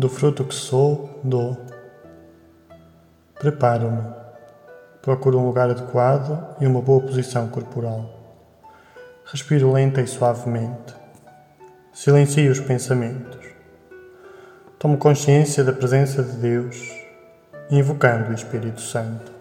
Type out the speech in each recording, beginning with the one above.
Do fruto que sou, dou. Preparo-me. Procuro um lugar adequado e uma boa posição corporal. Respiro lenta e suavemente. Silencio os pensamentos. Tomo consciência da presença de Deus, invocando o Espírito Santo.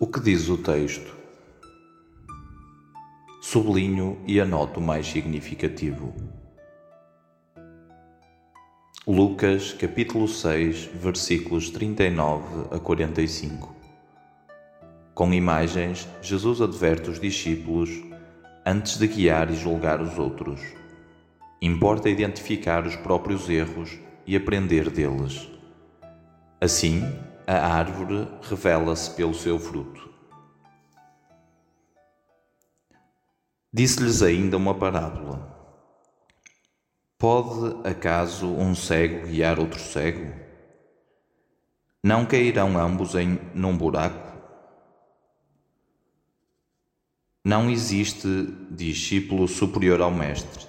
O que diz o texto? Sublinho e anoto o mais significativo. Lucas capítulo 6, versículos 39 a 45. Com imagens, Jesus adverte os discípulos antes de guiar e julgar os outros. Importa identificar os próprios erros e aprender deles. Assim, a árvore revela-se pelo seu fruto. Disse-lhes ainda uma parábola. Pode acaso um cego guiar outro cego? Não cairão ambos em num buraco? Não existe discípulo superior ao mestre.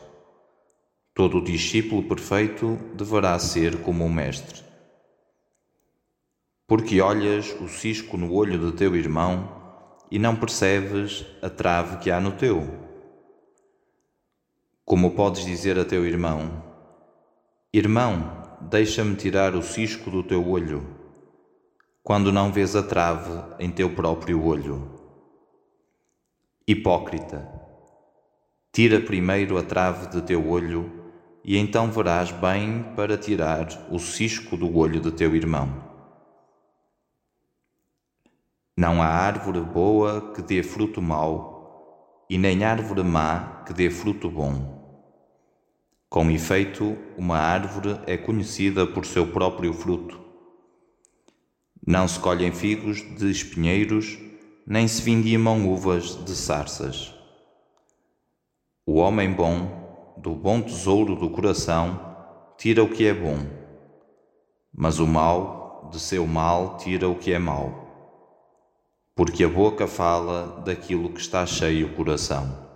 Todo discípulo perfeito deverá ser como o mestre. Porque olhas o cisco no olho do teu irmão e não percebes a trave que há no teu? Como podes dizer a teu irmão: Irmão, deixa-me tirar o cisco do teu olho, quando não vês a trave em teu próprio olho? Hipócrita, tira primeiro a trave de teu olho, e então verás bem para tirar o cisco do olho de teu irmão. Não há árvore boa que dê fruto mau, e nem árvore má que dê fruto bom. Com efeito, uma árvore é conhecida por seu próprio fruto. Não se colhem figos de espinheiros, nem se vindimam uvas de sarças. O homem bom, do bom tesouro do coração, tira o que é bom, mas o mal, de seu mal, tira o que é mau porque a boca fala daquilo que está cheio o coração.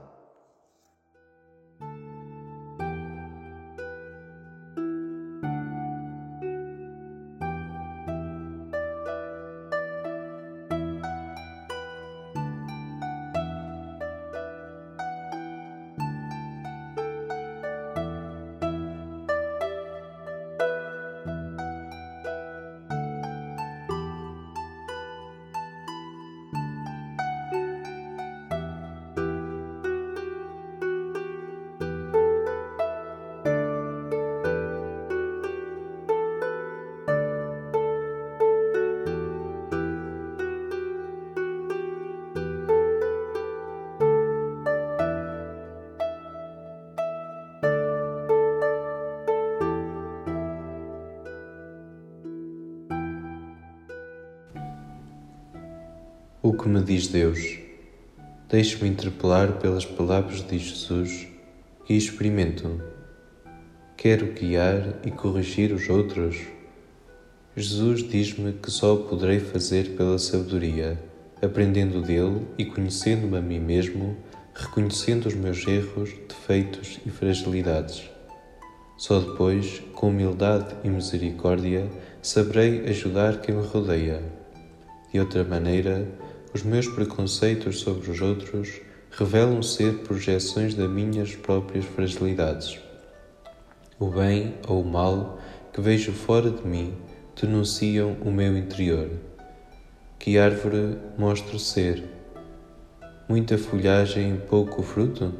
O que me diz Deus? Deixo-me interpelar pelas palavras de Jesus que experimento. Quero guiar e corrigir os outros. Jesus diz-me que só o poderei fazer pela sabedoria, aprendendo dele e conhecendo-me a mim mesmo, reconhecendo os meus erros, defeitos e fragilidades. Só depois, com humildade e misericórdia, saberei ajudar quem me rodeia. De outra maneira, os meus preconceitos sobre os outros revelam ser projeções das minhas próprias fragilidades. O bem ou o mal que vejo fora de mim denunciam o meu interior. Que árvore mostro ser? muita folhagem e pouco fruto?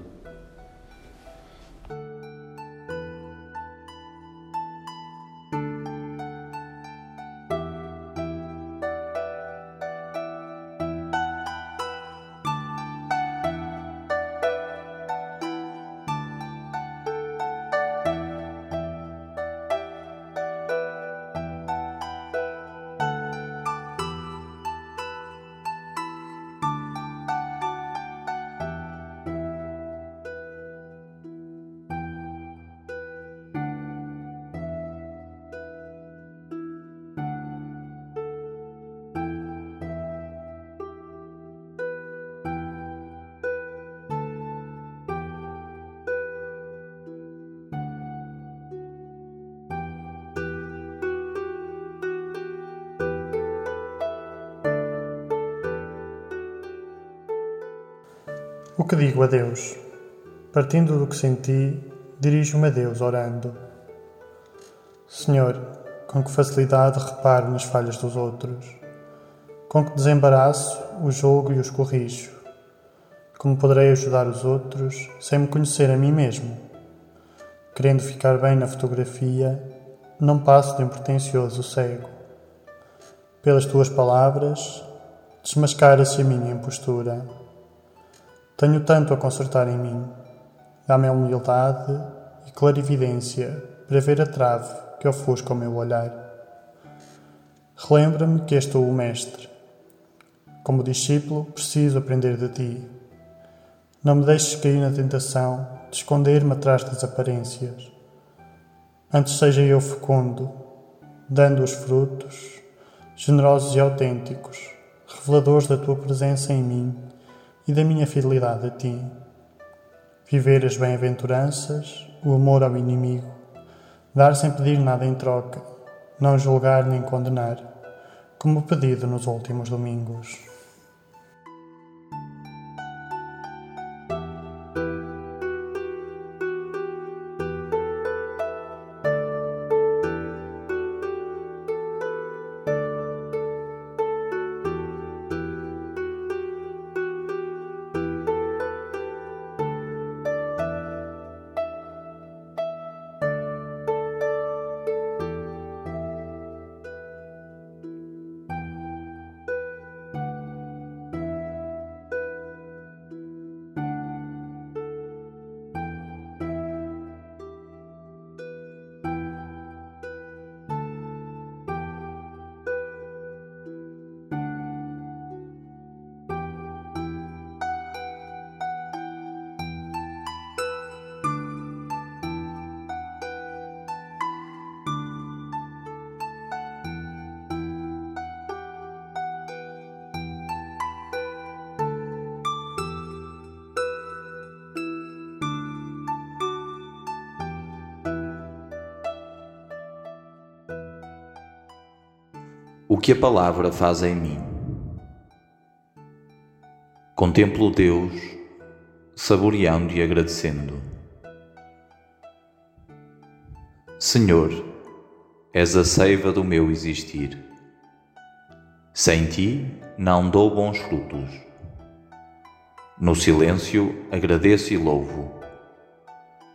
O que digo a Deus? Partindo do que senti, dirijo-me a Deus orando. Senhor, com que facilidade reparo nas falhas dos outros, com que desembaraço o jogo e os corrijo. Como poderei ajudar os outros sem me conhecer a mim mesmo? Querendo ficar bem na fotografia, não passo de um pretencioso cego. Pelas tuas palavras, desmascara-se a minha impostura tenho tanto a consertar em mim. Dá-me a humildade e clarividência para ver a trave que ofusca o meu olhar. Relembra-me que és tu o Mestre. Como discípulo, preciso aprender de ti. Não me deixes cair na tentação de esconder-me atrás das aparências. Antes seja eu fecundo, dando os frutos, generosos e autênticos, reveladores da tua presença em mim e da minha fidelidade a ti. Viver as bem-aventuranças, o amor ao inimigo, dar sem pedir nada em troca, não julgar nem condenar, como pedido nos últimos domingos. O que a palavra faz em mim. Contemplo Deus, saboreando e agradecendo. Senhor, és a seiva do meu existir. Sem ti não dou bons frutos. No silêncio agradeço e louvo.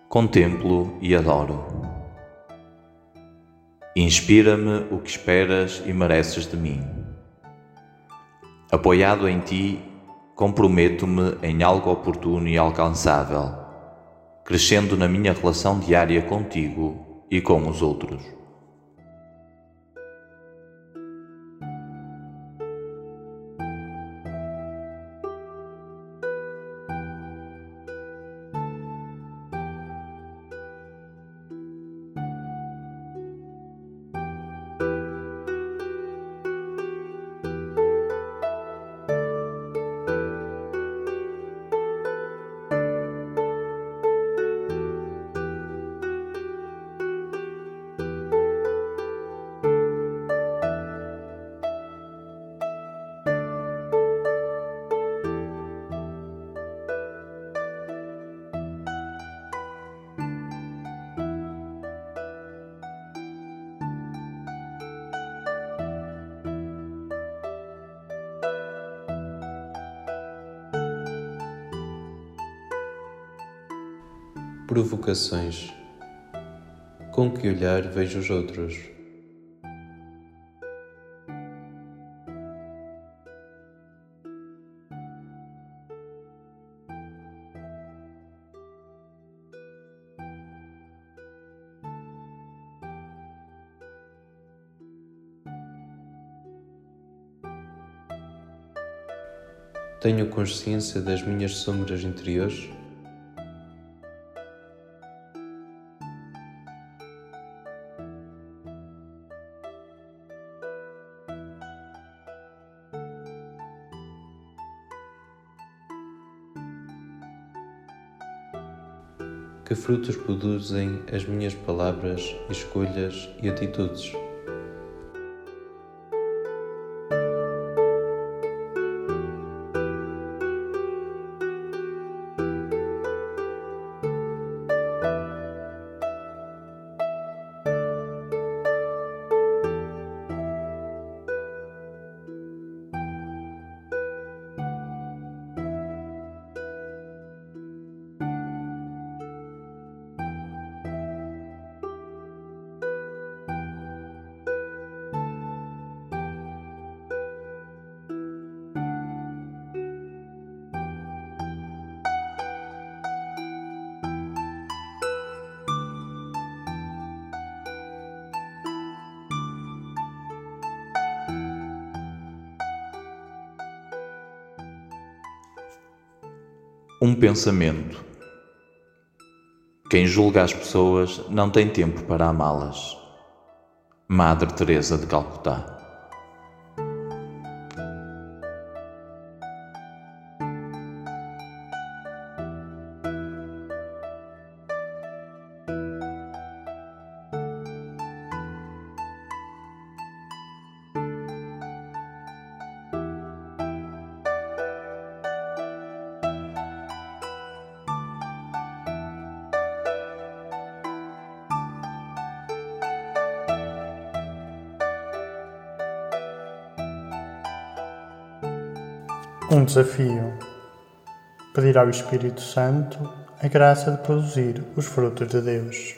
Contemplo e adoro. Inspira-me o que esperas e mereces de mim. Apoiado em ti, comprometo-me em algo oportuno e alcançável, crescendo na minha relação diária contigo e com os outros. Provocações. Com que olhar vejo os outros? Tenho consciência das minhas sombras interiores? Frutos produzem as minhas palavras, escolhas e atitudes? Um pensamento. Quem julga as pessoas não tem tempo para amá-las. Madre Teresa de Calcutá. Um desafio: pedir ao Espírito Santo a graça de produzir os frutos de Deus.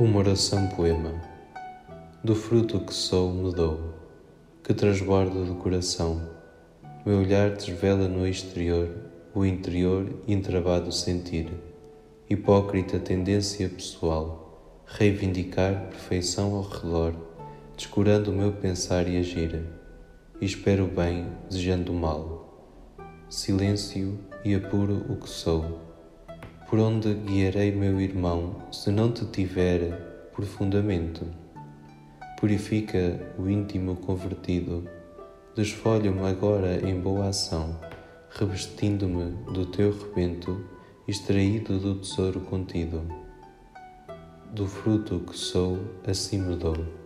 Uma oração poema. Do fruto que sou me dou Que transborda do coração. Meu olhar desvela no exterior O interior entravado sentir. Hipócrita tendência pessoal Reivindicar perfeição ao redor Descurando o meu pensar e agir. Espero bem desejando o mal. Silêncio e apuro o que sou por onde guiarei meu irmão se não te tiver profundamente? Purifica o íntimo convertido, desfolho-me agora em boa ação, revestindo-me do teu rebento, extraído do tesouro contido. Do fruto que sou, assim me dou.